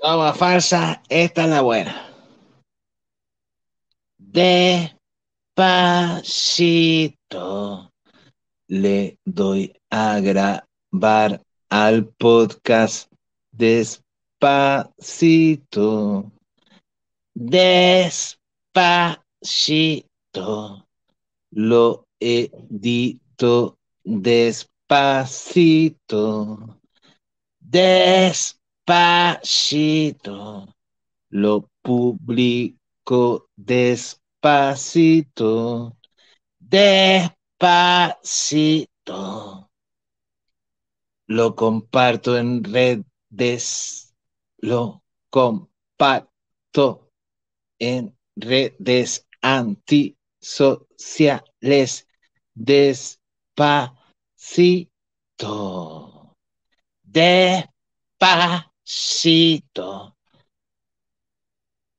Toma falsa, esta es la buena. Despacito le doy a grabar al podcast despacito. Despacito lo edito despacito. Despacito lo publico despacito. Despacito lo comparto en redes. Lo comparto en redes antisociales despacito. Despacito.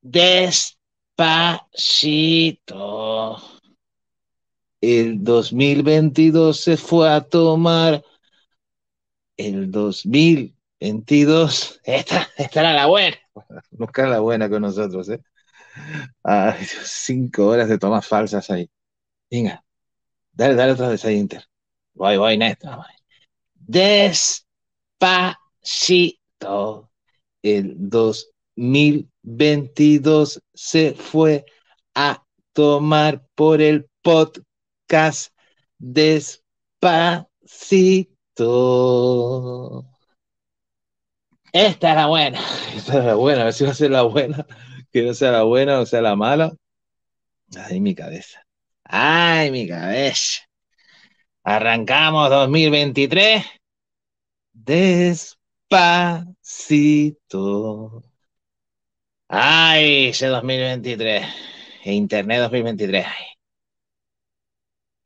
Despacito. El 2022 se fue a tomar el 2022. Esta, esta era la buena. Nunca la buena con nosotros, ¿eh? Ay, cinco horas de tomas falsas ahí. Venga, dale, dale otra vez ahí, Inter. Voy, voy, Néstor. Despacito. El 2022 se fue a tomar por el podcast despacito. Esta es la buena. Esta es la buena. A ver si va a ser la buena. Que no sea la buena o sea la mala. Ay, mi cabeza. Ay, mi cabeza. Arrancamos 2023. Despacito. Ay, ese 2023. E Internet 2023. Ay.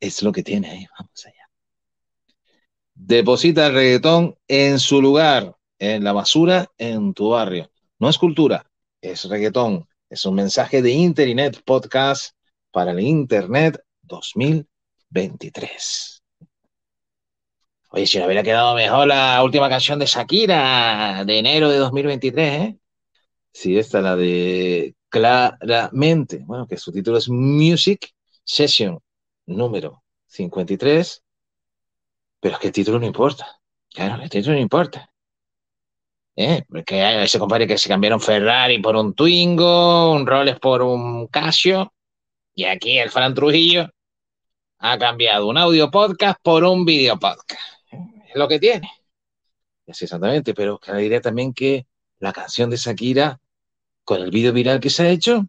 Es lo que tiene ahí. Vamos allá. Deposita el reggaetón en su lugar en la basura en tu barrio. No es cultura, es reggaetón. Es un mensaje de Internet Podcast para el Internet 2023. Oye, si no hubiera quedado mejor la última canción de Shakira de enero de 2023, ¿eh? Sí, esta la de Claramente, bueno, que su título es Music Session número 53, pero es que el título no importa. Claro, el título no importa. ¿eh? Porque hay ese compadre que se cambiaron Ferrari por un Twingo, un Rolex por un Casio, y aquí el Fran Trujillo ha cambiado un audio podcast por un video podcast. Es lo que tiene. Sí, exactamente, pero diré también que la canción de Shakira, con el vídeo viral que se ha hecho,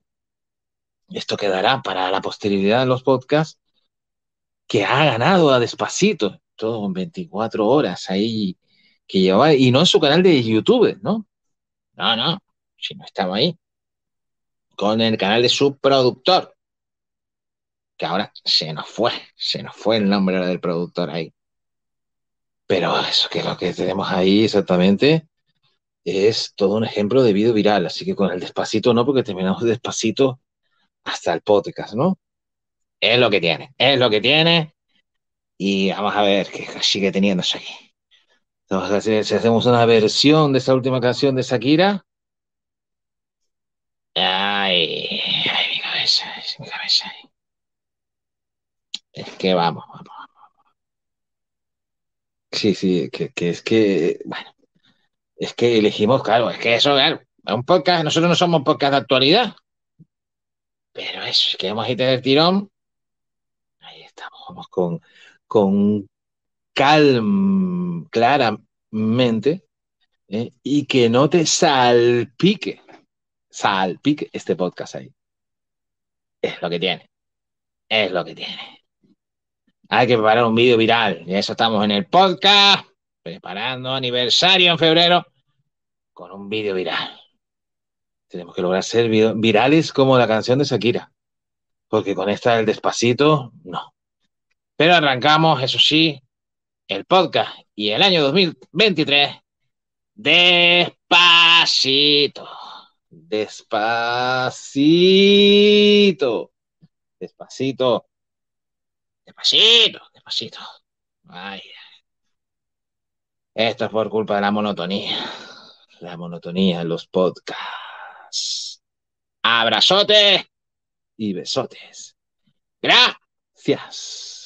esto quedará para la posteridad de los podcasts, que ha ganado a despacito, todo en 24 horas ahí que llevaba, y no en su canal de YouTube, ¿no? No, no, si no estaba ahí. Con el canal de su productor, que ahora se nos fue, se nos fue el nombre del productor ahí. Pero eso que lo que tenemos ahí exactamente es todo un ejemplo de video viral, así que con el despacito no, porque terminamos despacito hasta el podcast, ¿no? Es lo que tiene, es lo que tiene. Y vamos a ver qué sigue teniendo aquí. Si hacemos una versión de esa última canción de Shakira. Ay, ay, mi cabeza, mi cabeza. Es que vamos, vamos, vamos. Sí, sí, que, que es que, bueno, es que elegimos, claro, es que eso, claro, un podcast, nosotros no somos podcast de actualidad. Pero eso, es que a ir del tirón. Ahí estamos, vamos con, con calm, claramente, ¿eh? y que no te salpique, salpique este podcast ahí. Es lo que tiene. Es lo que tiene. Hay que preparar un vídeo viral. Y eso estamos en el podcast, preparando aniversario en febrero con un vídeo viral. Tenemos que lograr ser virales como la canción de Shakira. Porque con esta del despacito, no. Pero arrancamos, eso sí, el podcast y el año 2023 despacito, despacito, despacito, Despacito, despacito. Ay. Esto es por culpa de la monotonía. La monotonía en los podcasts. Abrazote y besotes. Gracias.